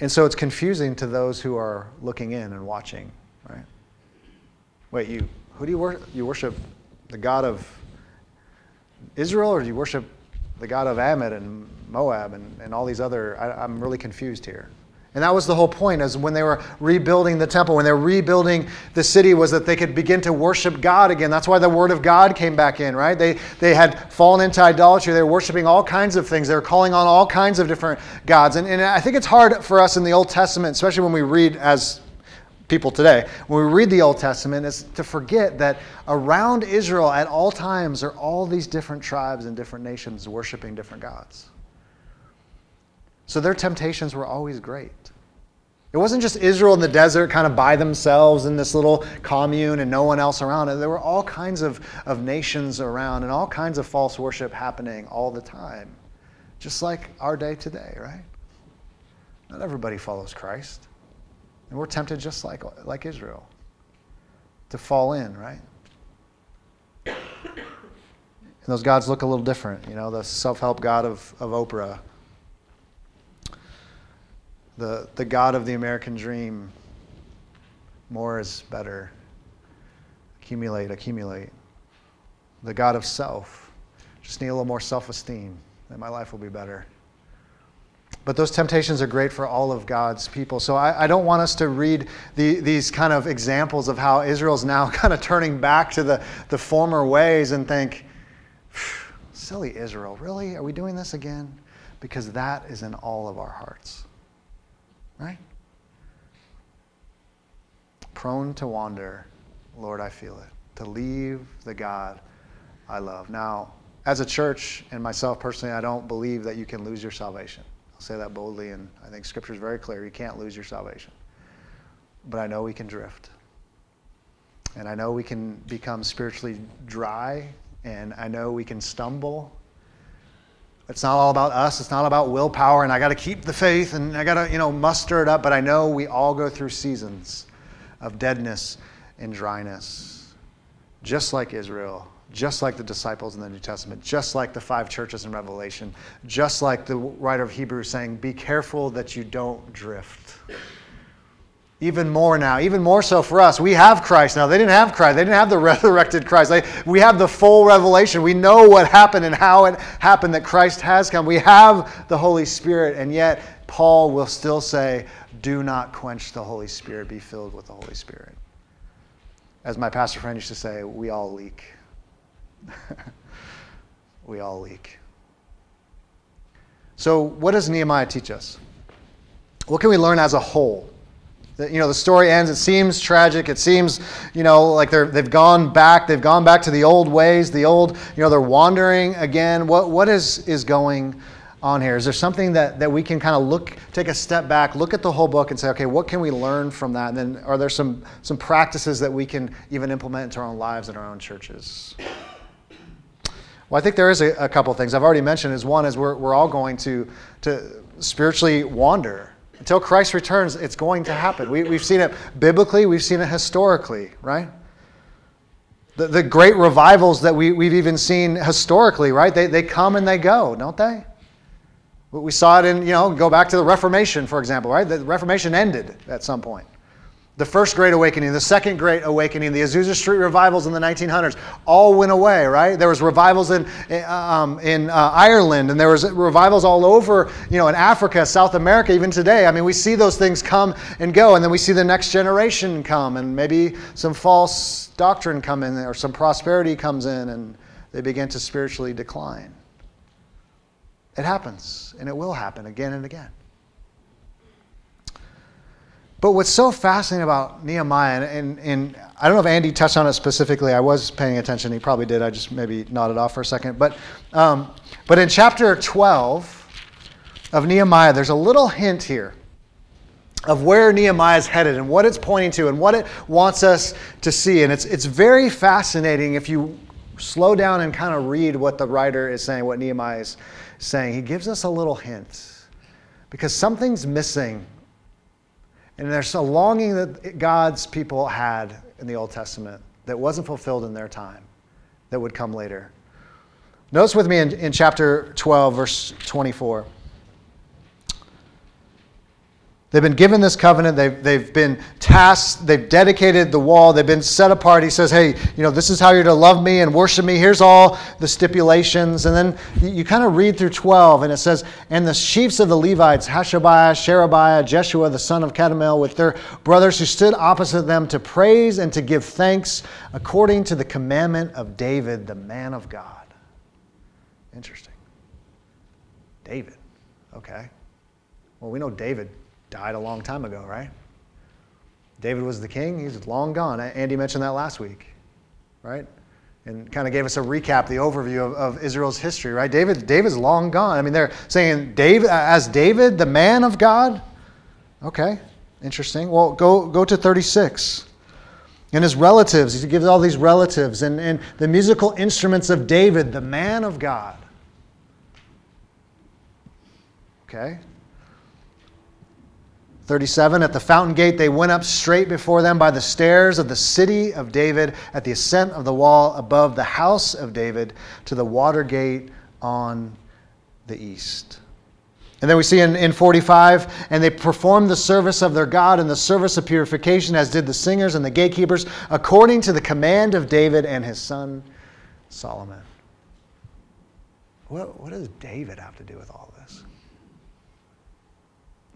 And so it's confusing to those who are looking in and watching, right? Wait, you who do you worship? You worship the God of Israel, or do you worship the God of Ammon and Moab and, and all these other, I, I'm really confused here. And that was the whole point is when they were rebuilding the temple, when they were rebuilding the city, was that they could begin to worship God again. That's why the word of God came back in, right? They, they had fallen into idolatry. They were worshiping all kinds of things. They were calling on all kinds of different gods. And, and I think it's hard for us in the Old Testament, especially when we read as people today, when we read the Old Testament, is to forget that around Israel at all times are all these different tribes and different nations worshiping different gods. So their temptations were always great. It wasn't just Israel in the desert kind of by themselves in this little commune and no one else around. There were all kinds of, of nations around and all kinds of false worship happening all the time. Just like our day today, right? Not everybody follows Christ. And we're tempted just like, like Israel to fall in, right? And those gods look a little different. You know, the self help God of, of Oprah the, the God of the American dream. More is better. Accumulate, accumulate. The God of self. Just need a little more self esteem, and my life will be better. But those temptations are great for all of God's people. So I, I don't want us to read the, these kind of examples of how Israel's (laughs) now kind of turning back to the, the former ways and think, silly Israel, really? Are we doing this again? Because that is in all of our hearts. Right? Prone to wander, Lord, I feel it. to leave the God I love. Now, as a church and myself personally, I don't believe that you can lose your salvation. I'll say that boldly, and I think Scripture is very clear. You can't lose your salvation. But I know we can drift. And I know we can become spiritually dry, and I know we can stumble. It's not all about us. It's not about willpower, and I got to keep the faith, and I got to, you know, muster it up. But I know we all go through seasons of deadness and dryness, just like Israel just like the disciples in the New Testament, just like the five churches in Revelation, just like the writer of Hebrews saying, Be careful that you don't drift. Even more now, even more so for us. We have Christ now. They didn't have Christ, they didn't have the (laughs) resurrected Christ. They, we have the full revelation. We know what happened and how it happened that Christ has come. We have the Holy Spirit, and yet Paul will still say, Do not quench the Holy Spirit, be filled with the Holy Spirit. As my pastor friend used to say, we all leak. (laughs) we all leak. So, what does Nehemiah teach us? What can we learn as a whole? You know, the story ends. It seems tragic. It seems, you know, like they're, they've gone back. They've gone back to the old ways. The old, you know, they're wandering again. What, what is, is going on here? Is there something that, that we can kind of look, take a step back, look at the whole book and say, okay, what can we learn from that? And then are there some, some practices that we can even implement into our own lives and our own churches? Well, I think there is a, a couple things. I've already mentioned is one is we're, we're all going to, to spiritually wander. Until Christ returns, it's going to happen. We, we've seen it biblically, we've seen it historically, right? The, the great revivals that we, we've even seen historically, right? They, they come and they go, don't they? We saw it in, you know, go back to the Reformation, for example, right? The Reformation ended at some point the first Great Awakening, the second Great Awakening, the Azusa Street revivals in the 1900s, all went away. Right? There was revivals in um, in uh, Ireland, and there was revivals all over, you know, in Africa, South America, even today. I mean, we see those things come and go, and then we see the next generation come, and maybe some false doctrine come in, or some prosperity comes in, and they begin to spiritually decline. It happens, and it will happen again and again. But what's so fascinating about Nehemiah, and, and, and, I don't know if Andy touched on it specifically. I was paying attention. He probably did. I just maybe nodded off for a second. But, um, but in chapter 12 of Nehemiah, there's a little hint here of where Nehemiah is headed and what it's pointing to and what it wants us to see. And it's, it's very fascinating if you slow down and kind of read what the writer is saying, what Nehemiah is saying. He gives us a little hint because something's missing and there's a longing that God's people had in the Old Testament that wasn't fulfilled in their time that would come later. Notice with me in, in chapter 12, verse 24. They've been given this covenant. They've, they've been tasked. They've dedicated the wall. They've been set apart. He says, hey, you know, this is how you're to love me and worship me. Here's all the stipulations. And then you, kind of read through 12, and it says, and the chiefs of the Levites, Hashabiah, Sherebiah, Jeshua, the son of Kadmiel, with their brothers who stood opposite them to praise and to give thanks according to the commandment of David, the man of God. Interesting. David. Okay. Well, we know David died a long time ago, right? David was the king, he's long gone. Andy mentioned that last week, right? And kind of gave us a recap, the overview of, of Israel's history, right? David, David's long gone. I mean, they're saying David as David, the man of God. Okay, interesting. Well, go go to 36 and his relatives. He gives all these relatives and, and the musical instruments of David, the man of God. Okay, 37 At the fountain gate, they went up straight before them by the stairs of the city of David at the ascent of the wall above the house of David to the water gate on the east. And then we see in, in 45, and they performed the service of their God and the service of purification, as did the singers and the gatekeepers, according to the command of David and his son Solomon. What, what does David have to do with all this?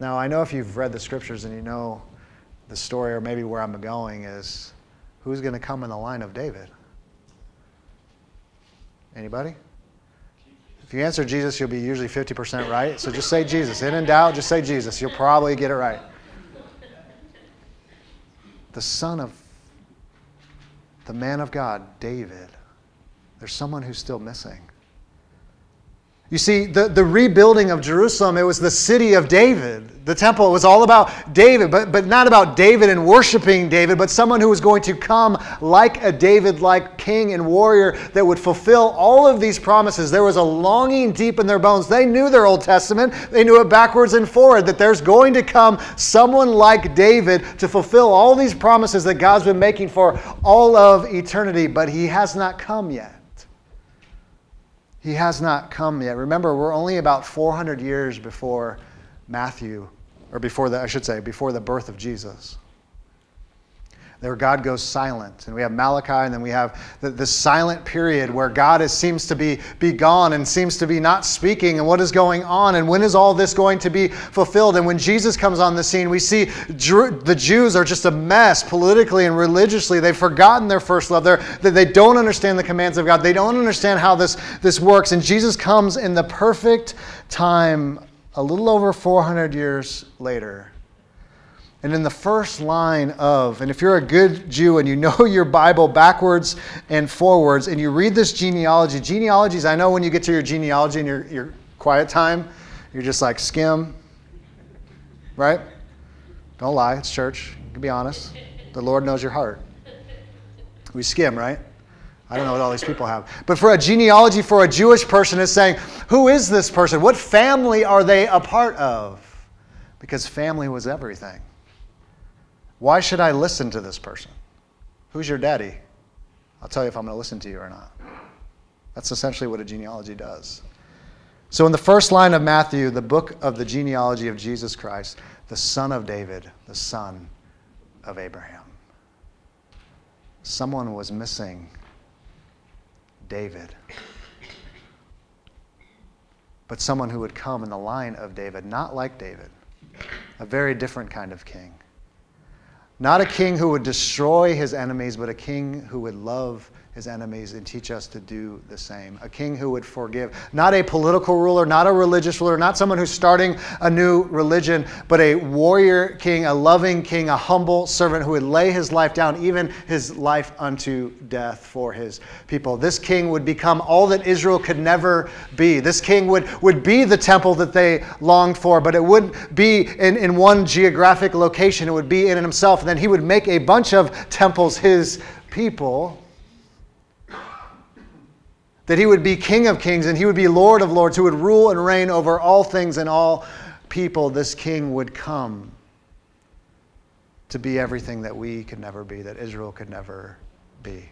Now, I know if you've read the scriptures and you know the story, or maybe where I'm going, is who's going to come in the line of David? Anybody? If you answer Jesus, you'll be usually 50% right. So just say Jesus. In and doubt, just say Jesus. You'll probably get it right. The son of the man of God, David. There's someone who's still missing. You see, the, the rebuilding of Jerusalem, it was the city of David. The temple, was all about David, but, but not about David and worshiping David, but someone who was going to come like a David like king and warrior that would fulfill all of these promises. There was a longing deep in their bones. They knew their Old Testament, they knew it backwards and forward, that there's going to come someone like David to fulfill all these promises that God's been making for all of eternity, but he has not come yet. He has not come yet. Remember, we're only about 400 years before Matthew, or before the, I should say, before the birth of Jesus there God goes silent. And we have Malachi, and then we have the, the silent period where God is, seems to be, be gone and seems to be not speaking. And what is going on? And when is all this going to be fulfilled? And when Jesus comes on the scene, we see the Jews are just a mess politically and religiously. They've forgotten their first love. They're, they don't understand the commands of God, they don't understand how this, this works. And Jesus comes in the perfect time, a little over 400 years later and in the first line of, and if you're a good Jew and you know (laughs) your Bible backwards and forwards, and you read this genealogy, genealogies, I know when you get to your genealogy in your, your quiet time, you're just like, skim, right? Don't lie, it's church. You can be honest. The Lord knows your heart. We skim, right? I don't know what all these people have. But for a genealogy for a Jewish person, is saying, who is this person? What family are they a part of? Because family was everything. Why should I listen to this person? Who's your daddy? I'll tell you if I'm going to listen to you or not. That's essentially what a genealogy does. So, in the first line of Matthew, the book of the genealogy of Jesus Christ, the son of David, the son of Abraham. Someone was missing David. But someone who would come in the line of David, not like David, a very different kind of king. Not a king who would destroy his enemies, but a king who would love his enemies and teach us to do the same. A king who would forgive. Not a political ruler, not a religious ruler, not someone who's starting a new religion, but a warrior king, a loving king, a humble servant who would lay his life down, even his life unto death for his people. This king would become all that Israel could never be. This king would, would be the temple that they longed for, but it wouldn't be in, in one geographic location. It would be in himself. And then he would make a bunch of temples his people that he would be King of kings and he would be Lord of lords, who would rule and reign over all things and all people. This king would come to be everything that we could never be, that Israel could never be.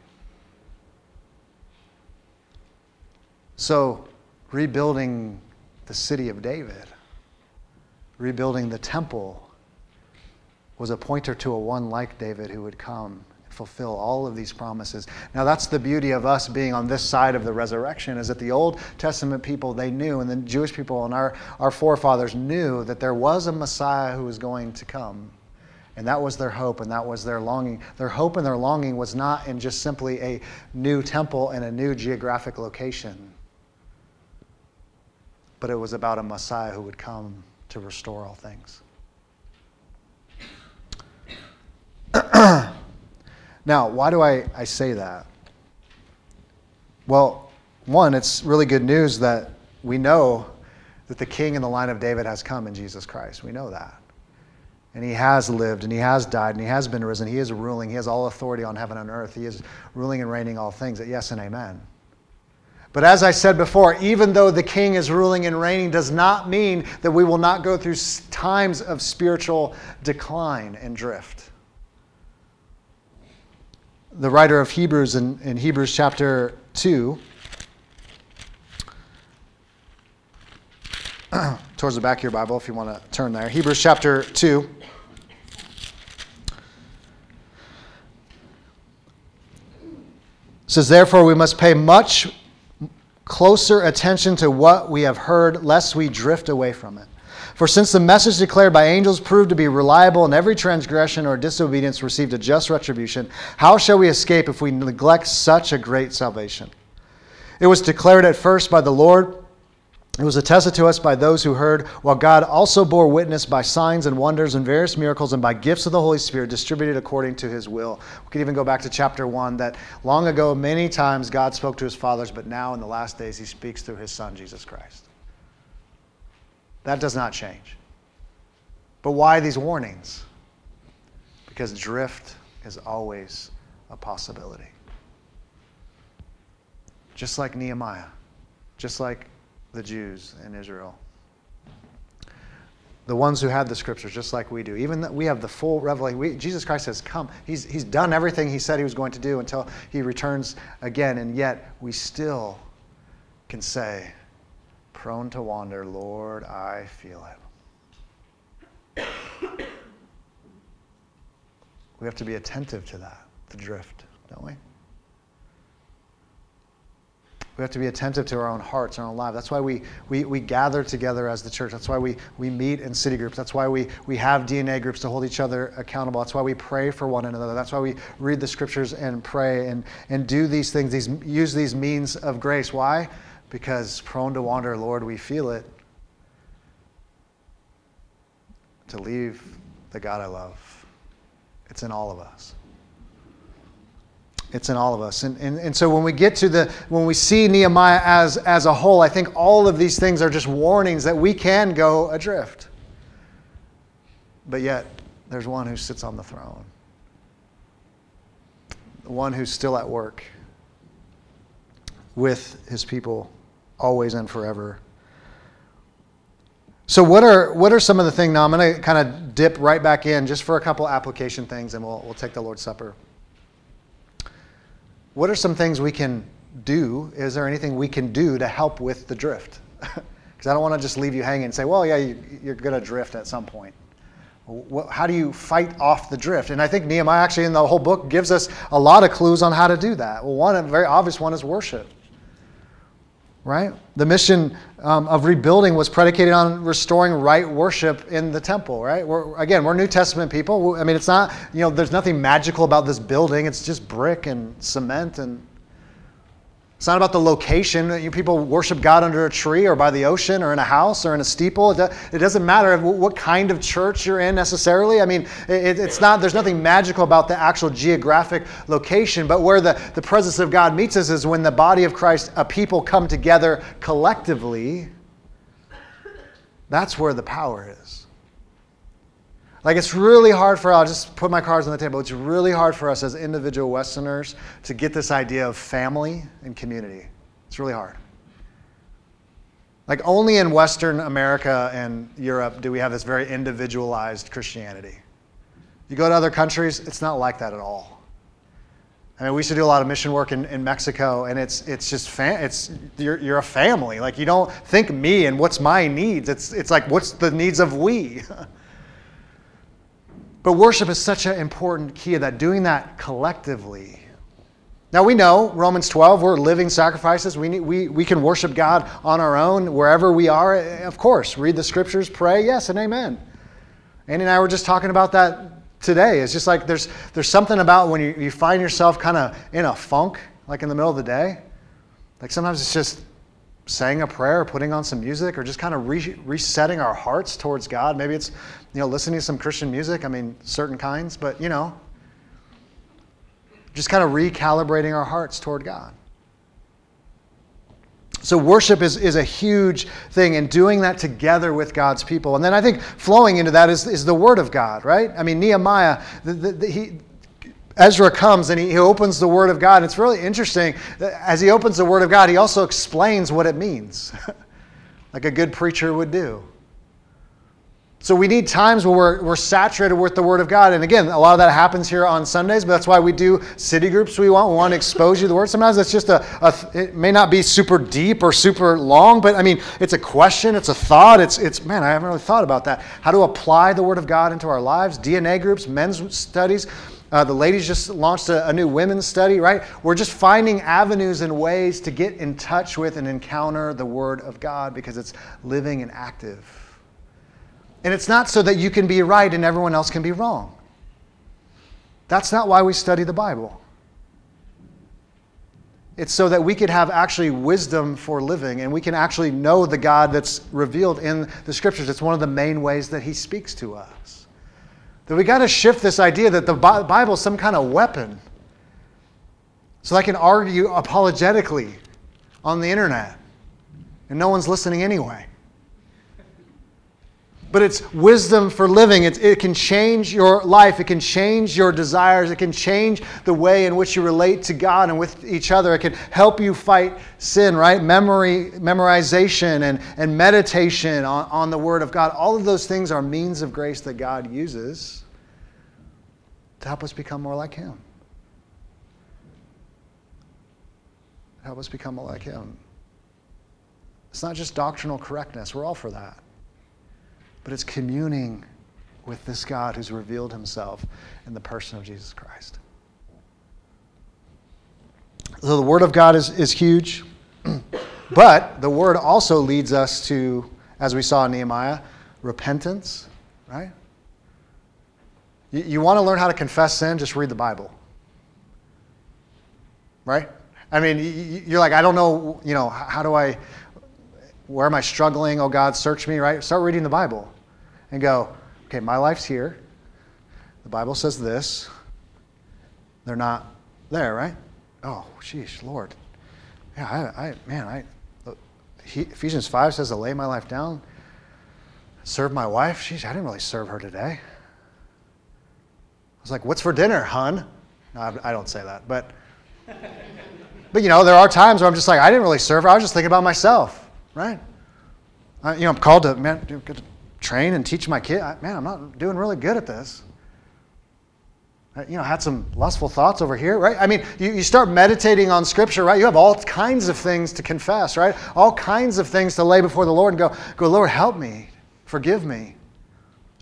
So, rebuilding the city of David, rebuilding the temple, was a pointer to a one like David who would come fulfill all of these promises. Now that's the beauty of us being on this side of the resurrection is that the Old Testament people they knew and the Jewish people and our, our forefathers knew that there was a Messiah who was going to come. And that was their hope and that was their longing. Their hope and their longing was not in just simply a new temple and a new geographic location, but it was about a Messiah who would come to restore all things. (clears throat) Now, why do I, I say that? Well, one, it's really good news that we know that the king in the line of David has come in Jesus Christ. We know that. And he has lived and he has died and he has been risen. He is ruling. He has all authority on heaven and earth. He is ruling and reigning all things. Yes and amen. But as I said before, even though the king is ruling and reigning, does not mean that we will not go through times of spiritual decline and drift the writer of Hebrews in, in Hebrews chapter 2, (clears throat) towards the back of your Bible, if you want to turn there. Hebrews chapter 2. says, Therefore, we must pay much closer attention to what we have heard, lest we drift away from it. For since the message declared by angels proved to be reliable and every transgression or disobedience received a just retribution, how shall we escape if we neglect such a great salvation? It was declared at first by the Lord It was attested to us by those who heard, while God also bore witness by signs and wonders and various miracles and by gifts of the Holy Spirit distributed according to his will. We could even go back to chapter 1 that long ago, many times God spoke to his fathers, but now in the last days, he speaks through his Son, Jesus Christ. That does not change. But why these warnings? Because drift is always a possibility. Just like Nehemiah, just like the Jews in Israel. The ones who had the scriptures, just like we do. Even we have the full revelation. We, Jesus Christ has come. He's, he's done everything he said he was going to do until he returns again. And yet we still can say, prone to wander, Lord, I feel it. We have to be attentive to that, the drift, don't we? We have to be attentive to our own hearts, our own lives. That's why we, we, we gather together as the church. That's why we, we meet in city groups. That's why we, we have DNA groups to hold each other accountable. That's why we pray for one another. That's why we read the scriptures and pray and, and do these things, these, use these means of grace. Why? Because prone to wander, Lord, we feel it. To leave the God I love. It's in all of us. It's in all of us. And, and, and so when we get to the, when we see Nehemiah as, as a whole, I think all of these things are just warnings that we can go adrift. But yet, there's one who sits on the throne, the one who's still at work with his people always and forever. So, what are, what are some of the things? Now, I'm going to kind of dip right back in just for a couple application things, and we'll, we'll take the Lord's Supper. What are some things we can do? Is there anything we can do to help with the drift? (laughs) Because I don't want to just leave you hanging and say, well, yeah, you, are going to drift at some point. how do you fight off the drift? And I think Nehemiah actually in the whole book gives us a lot of clues on how to do that. Well, one, very obvious one is worship right? The mission um, of rebuilding was predicated on restoring right worship in the temple, right? We're, again, we're New Testament people. I mean, it's not, you know, there's nothing magical about this building. It's just brick and cement and it's not about the location. You people worship God under a tree or by the ocean or in a house or in a steeple. It doesn't matter what kind of church you're in necessarily. I mean, it's not. There's nothing magical about the actual geographic location. But where the, the presence of God meets us is when the body of Christ, a people come together collectively. That's where the power is. Like it's really hard for, I'll just put my cards on the table. It's really hard for us as individual Westerners to get this idea of family and community. It's really hard. Like only in Western America and Europe do we have this very individualized Christianity. You go to other countries, it's not like that at all. I mean, we used to do a lot of mission work in, in Mexico, and it's it's just fam- it's you're, you're a family. Like you don't think me and what's my needs. It's it's like what's the needs of we. (laughs) But worship is such an important key of that, doing that collectively. Now we know, Romans 12, we're living sacrifices. We, need, we, we can worship God on our own wherever we are. Eh, of course, read the scriptures, pray, yes, and amen. Andy and I were just talking about that today. It's just like there's, there's something about when you, you find yourself kind of in a funk, like in the middle of the day. Like sometimes it's just saying a prayer, putting on some music, or just kind of re- resetting our hearts towards God. Maybe it's you know listening to some Christian music. I mean, certain kinds, but you know, just kind of recalibrating our hearts toward God. So worship is, is a huge thing, and doing that together with God's people. And then I think flowing into that is, is the Word of God, right? I mean, Nehemiah, the, the, the, he, Ezra comes and he, he opens the Word of God. And It's really interesting. As he opens the Word of God, he also explains what it means, (laughs) like a good preacher would do. So we need times where we're, we're saturated with the Word of God. And again, a lot of that happens here on Sundays, but that's why we do city groups we want. We want to expose you to the Word. Sometimes it's just a, a it may not be super deep or super long, but I mean, it's a question, it's a thought. It's, it's man, I haven't really thought about that. How to apply the Word of God into our lives, DNA groups, men's studies. Uh, the ladies just launched a, a, new women's study, right? We're just finding avenues and ways to get in touch with and encounter the Word of God because it's living and active. And it's not so that you can be right and everyone else can be wrong. That's not why we study the Bible. It's so that we could have actually wisdom for living and we can actually know the God that's revealed in the scriptures. It's one of the main ways that he speaks to us. That we got to shift this idea that the Bible is some kind of weapon. So I can argue apologetically on the internet and no one's listening anyway but it's wisdom for living. It, it can change your life. It can change your desires. It can change the way in which you relate to God and with each other. It can help you fight sin, right? Memory, memorization and, and meditation on, on the Word of God. All of those things are means of grace that God uses to help us become more like Him. Help us become more like Him. It's not just doctrinal correctness, we're all for that but it's communing with this God who's revealed himself in the person of Jesus Christ. So the Word of God is, is huge, (clears throat) but the Word also leads us to, as we saw in Nehemiah, repentance, right? You, you want to learn how to confess sin, just read the Bible. Right? I mean, you're like, I don't know, you know, how do I, where am I struggling? Oh God, search me, right? Start reading the Bible and go, okay, my life's here. The Bible says this. They're not there, right? Oh, sheesh, Lord. Yeah, I, I man, I, he, Ephesians 5 says to lay my life down, serve my wife. Sheesh, I didn't really serve her today. I was like, what's for dinner, hun? No, I, I don't say that, but, (laughs) but you know, there are times where I'm just like, I didn't really serve her. I was just thinking about myself, right? I, you know, I'm called to, man, train and teach my kid. I, man, I'm not doing really good at this. I, you know, had some lustful thoughts over here, right? I mean, you, you start meditating on Scripture, right? You have all kinds of things to confess, right? All kinds of things to lay before the Lord and go, go, Lord, help me, forgive me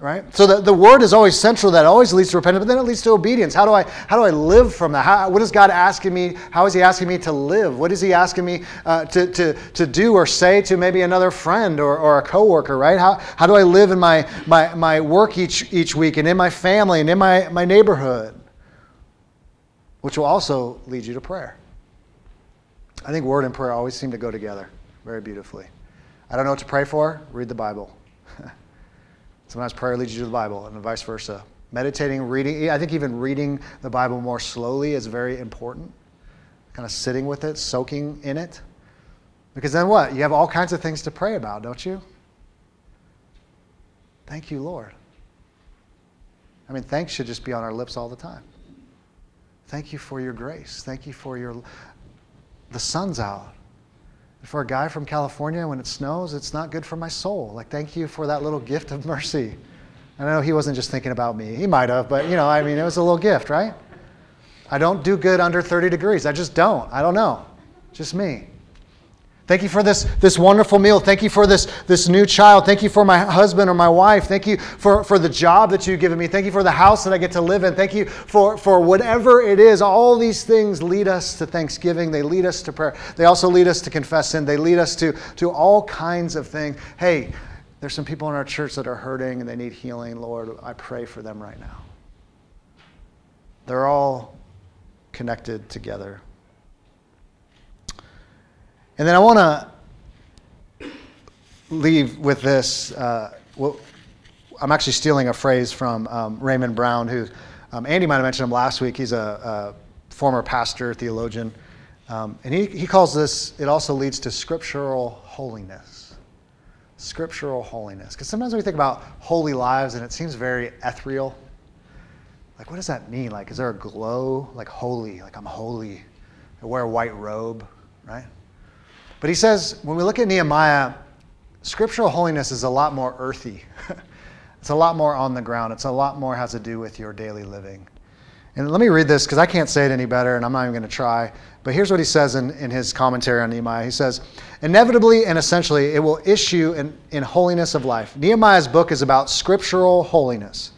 right? So the, the word is always central that always leads to repentance but then it leads to obedience. How do i how do i live from that? How, what is god asking me? How is he asking me to live? What is he asking me uh, to, to, to do or say to maybe another friend or, or a coworker right? How, how do i live in my, my, my work each, each week and in my family and in my, my neighborhood? Which will also lead you to prayer. I think word and prayer always seem to go together very beautifully. I don't know what to pray for. Read the bible Sometimes prayer leads you to the Bible, and vice versa. Meditating, reading, I think even reading the Bible more slowly is very important. Kind of sitting with it, soaking in it. Because then what? You have all kinds of things to pray about, don't you? Thank you, Lord. I mean, thanks should just be on our lips all the time. Thank you for your grace. Thank you for your. The sun's out for a guy from California, when it snows, it's not good for my soul. Like, thank you for that little gift of mercy. I know he wasn't just thinking about me. He might have, but you know, I mean, it was a little gift, right? I don't do good under 30 degrees. I just don't. I don't know. Just me. Thank you for this, this wonderful meal. Thank you for this, this new child. Thank you for my husband or my wife. Thank you for, for the job that you've given me. Thank you for the house that I get to live in. Thank you for, for whatever it is. All these things lead us to thanksgiving. They lead us to prayer. They also lead us to confess sin. They lead us to, to all kinds of things. Hey, there's some people in our church that are hurting and they need healing. Lord, I pray for them right now. They're all connected together. And then I want to leave with this. Uh, well, I'm actually stealing a phrase from um, Raymond Brown, who um, Andy might have mentioned him last week. He's a, a former pastor, theologian. Um, and he, he calls this, it also leads to scriptural holiness. Scriptural holiness. Because sometimes we think about holy lives and it seems very ethereal. Like, what does that mean? Like, is there a glow? Like, holy, like I'm holy. I wear a white robe, right? But he says, when we look at Nehemiah, scriptural holiness is a lot more earthy. (laughs) it's a lot more on the ground. It's a lot more has to do with your daily living. And let me read this because I can't say it any better and I'm not even going to try. But here's what he says in, in his commentary on Nehemiah. He says, Inevitably and essentially, it will issue in, in holiness of life. Nehemiah's book is about scriptural holiness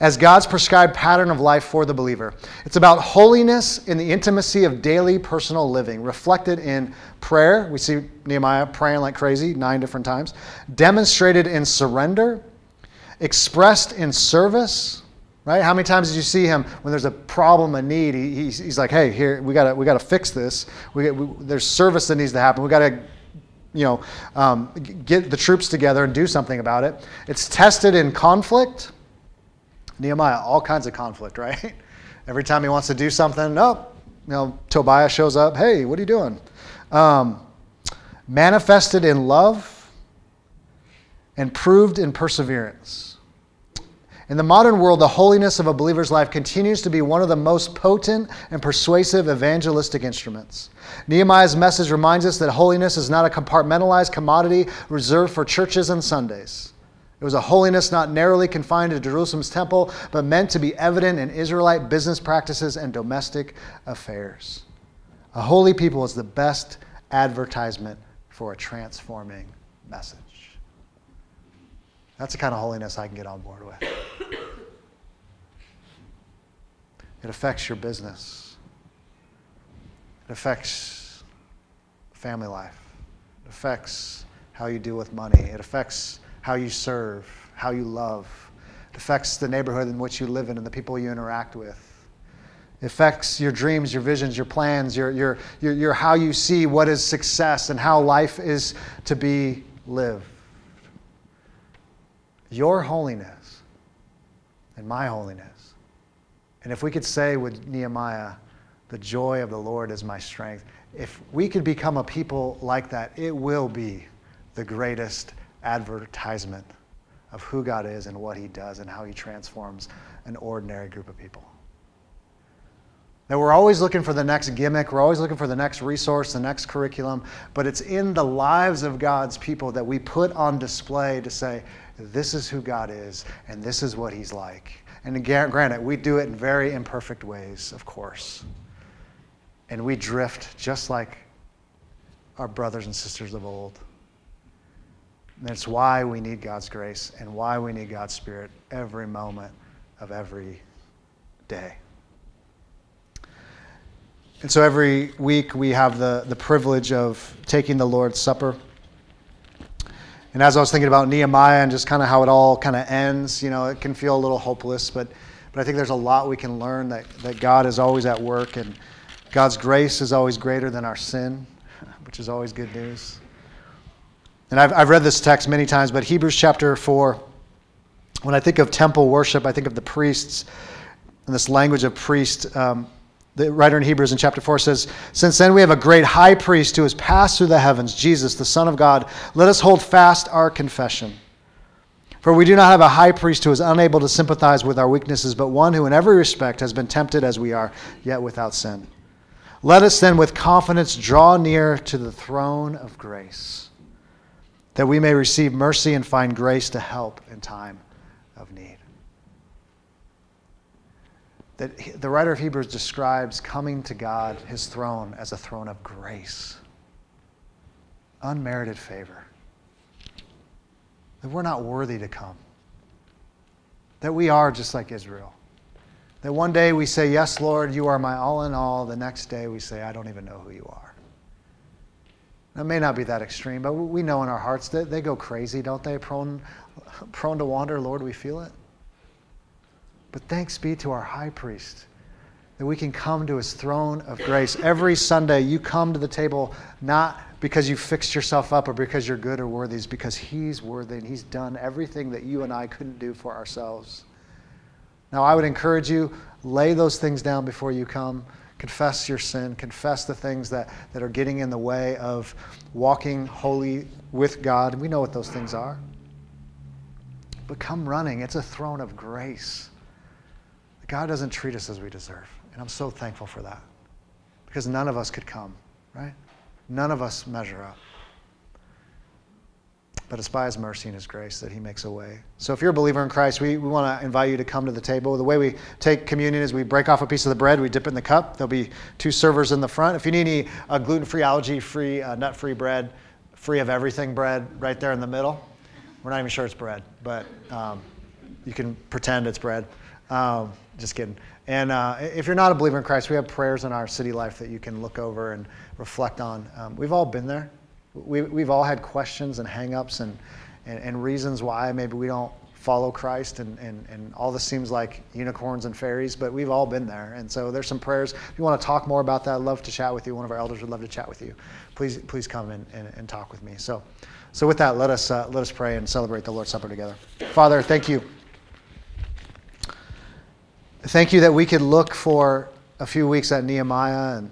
as God's prescribed pattern of life for the believer. It's about holiness in the intimacy of daily personal living, reflected in prayer. We see Nehemiah praying like crazy nine different times, demonstrated in surrender, expressed in service, right? How many times did you see him when there's a problem, a need? He, he's, he's like, hey, here we gotta we got to fix this. We, we, there's service that needs to happen. We got to, you know, um, get the troops together and do something about it. It's tested in conflict. Nehemiah, all kinds of conflict, (laughs) right? Every time he wants to do something, oh, you know, Tobiah shows up. Hey, what are you doing? Um, manifested in love and proved in perseverance. In the modern world, the holiness of a believer's life continues to be one of the most potent and persuasive evangelistic instruments. Nehemiah's message reminds us that holiness is not a compartmentalized commodity reserved for churches and Sundays. It was a holiness not narrowly confined to Jerusalem's temple, but meant to be evident in Israelite business practices and domestic affairs. A holy people is the best advertisement for a transforming message. That's the kind of holiness I can get on board with. It affects your business, it affects family life, it affects how you deal with money, it affects how you serve, how you love. It affects the neighborhood in which you live in and the people you interact with. It affects your dreams, your visions, your plans, your, your, your, your how you see what is success and how life is to be lived. Your holiness and my holiness. And if we could say with Nehemiah, the joy of the Lord is my strength, if we could become a people like that, it will be the greatest advertisement of who God is and what He does and how He transforms an ordinary group of people. That we're always looking for the next gimmick, we're always looking for the next resource, the next curriculum, but it's in the lives of God's people that we put on display to say, this is who God is and this is what He's like. And granted, we do it in very imperfect ways, of course. And we drift just like our brothers and sisters of old. And why we need God's grace and why we need God's Spirit every moment of every day. And so every week we have the, the privilege of taking the Lord's Supper. And as I was thinking about Nehemiah and just kind of how it all kind of ends, you know, it can feel a little hopeless, but, but I think there's a lot we can learn that, that God is always at work and God's grace is always greater than our sin, (laughs) which is always good news. And I've, I've read this text many times, but Hebrews chapter 4, when I think of temple worship, I think of the priests and this language of priest. Um, the writer in Hebrews in chapter 4 says, Since then we have a great high priest who has passed through the heavens, Jesus, the Son of God. Let us hold fast our confession. For we do not have a high priest who is unable to sympathize with our weaknesses, but one who in every respect has been tempted as we are, yet without sin. Let us then with confidence draw near to the throne of grace, that we may receive mercy and find grace to help in time of need that the writer of Hebrews describes coming to God, his throne, as a throne of grace, unmerited favor. That we're not worthy to come. That we are just like Israel. That one day we say, Yes, Lord, you are my all in all. The next day we say, I don't even know who you are. It may not be that extreme, but we know in our hearts that they go crazy, don't they? Prone, (laughs) prone to wander, Lord, we feel it. But thanks be to our high priest that we can come to his throne of grace. Every Sunday, you come to the table not because you fixed yourself up or because you're good or worthy, it's because he's worthy and he's done everything that you and I couldn't do for ourselves. Now, I would encourage you, lay those things down before you come. Confess your sin. Confess the things that, that are getting in the way of walking holy with God. We know what those things are. But come running. It's a throne of grace. God doesn't treat us as we deserve. And I'm so thankful for that. Because none of us could come, right? None of us measure up. But it's by His mercy and His grace that He makes a way. So if you're a believer in Christ, we, we want to invite you to come to the table. The way we take communion is we break off a piece of the bread, we dip it in the cup. There'll be two servers in the front. If you need any uh, gluten free, allergy free, uh, nut free bread, free of everything bread, right there in the middle. We're not even sure it's bread, but um, you can pretend it's bread. Um, just kidding. And uh, if you're not a believer in Christ, we have prayers in our city life that you can look over and reflect on. Um, we've all been there. We, we've all had questions and hangups and, and, and reasons why maybe we don't follow Christ, and, and, and all this seems like unicorns and fairies, but we've all been there. And so there's some prayers. If you want to talk more about that, I'd love to chat with you. One of our elders would love to chat with you. Please, please come and, and, and talk with me. So, so with that, let us, uh, let us pray and celebrate the Lord's Supper together. Father, thank you. Thank you that we could look for a few weeks at Nehemiah and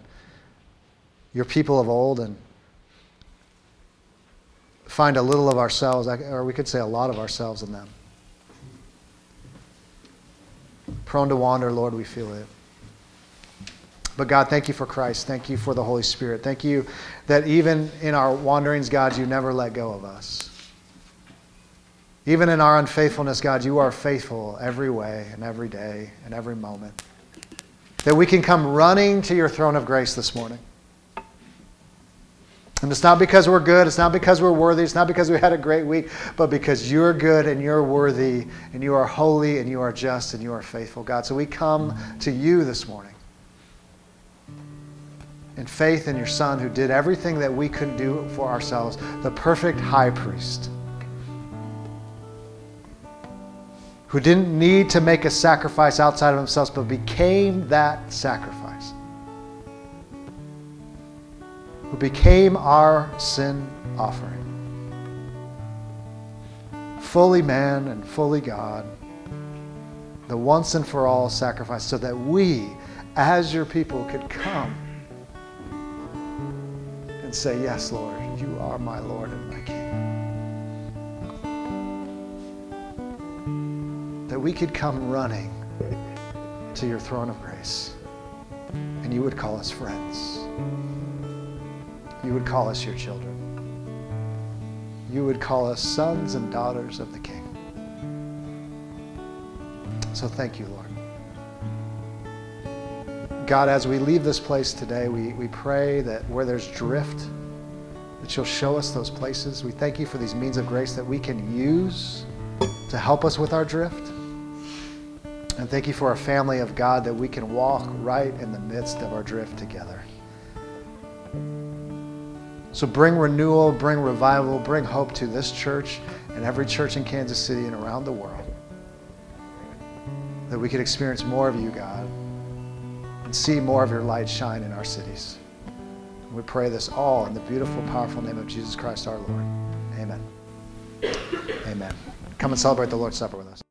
your people of old and find a little of ourselves, or we could say a lot of ourselves in them. Prone to wander, Lord, we feel it. But God, thank you for Christ. Thank you for the Holy Spirit. Thank you that even in our wanderings, God, you never let go of us. Even in our unfaithfulness, God, you are faithful every way and every day and every moment. That we can come running to your throne of grace this morning. And it's not because we're good, it's not because we're worthy, it's not because we had a great week, but because you're good and you're worthy and you are holy and you are just and you are faithful, God. So we come to you this morning in faith in your Son who did everything that we couldn't do for ourselves, the perfect high priest. Who didn't need to make a sacrifice outside of himself, but became that sacrifice who became our sin offering. Fully man and fully God, the once and for all sacrifice, so that we, as your people, could come and say, Yes, Lord, you are my Lord and my King. That we could come running to your throne of grace and you would call us friends you would call us your children. You would call us sons and daughters of the King. So thank you, Lord. God, as we leave this place today, we, we pray that where there's drift, that you'll show us those places. We thank you for these means of grace that we can use to help us with our drift. And thank you for a family of God that we can walk right in the midst of our drift together. So bring renewal, bring revival, bring hope to this church and every church in Kansas City and around the world. That we could experience more of you, God, and see more of your light shine in our cities. We pray this all in the beautiful, powerful name of Jesus Christ our Lord. Amen. Amen. Come and celebrate the Lord's Supper with us.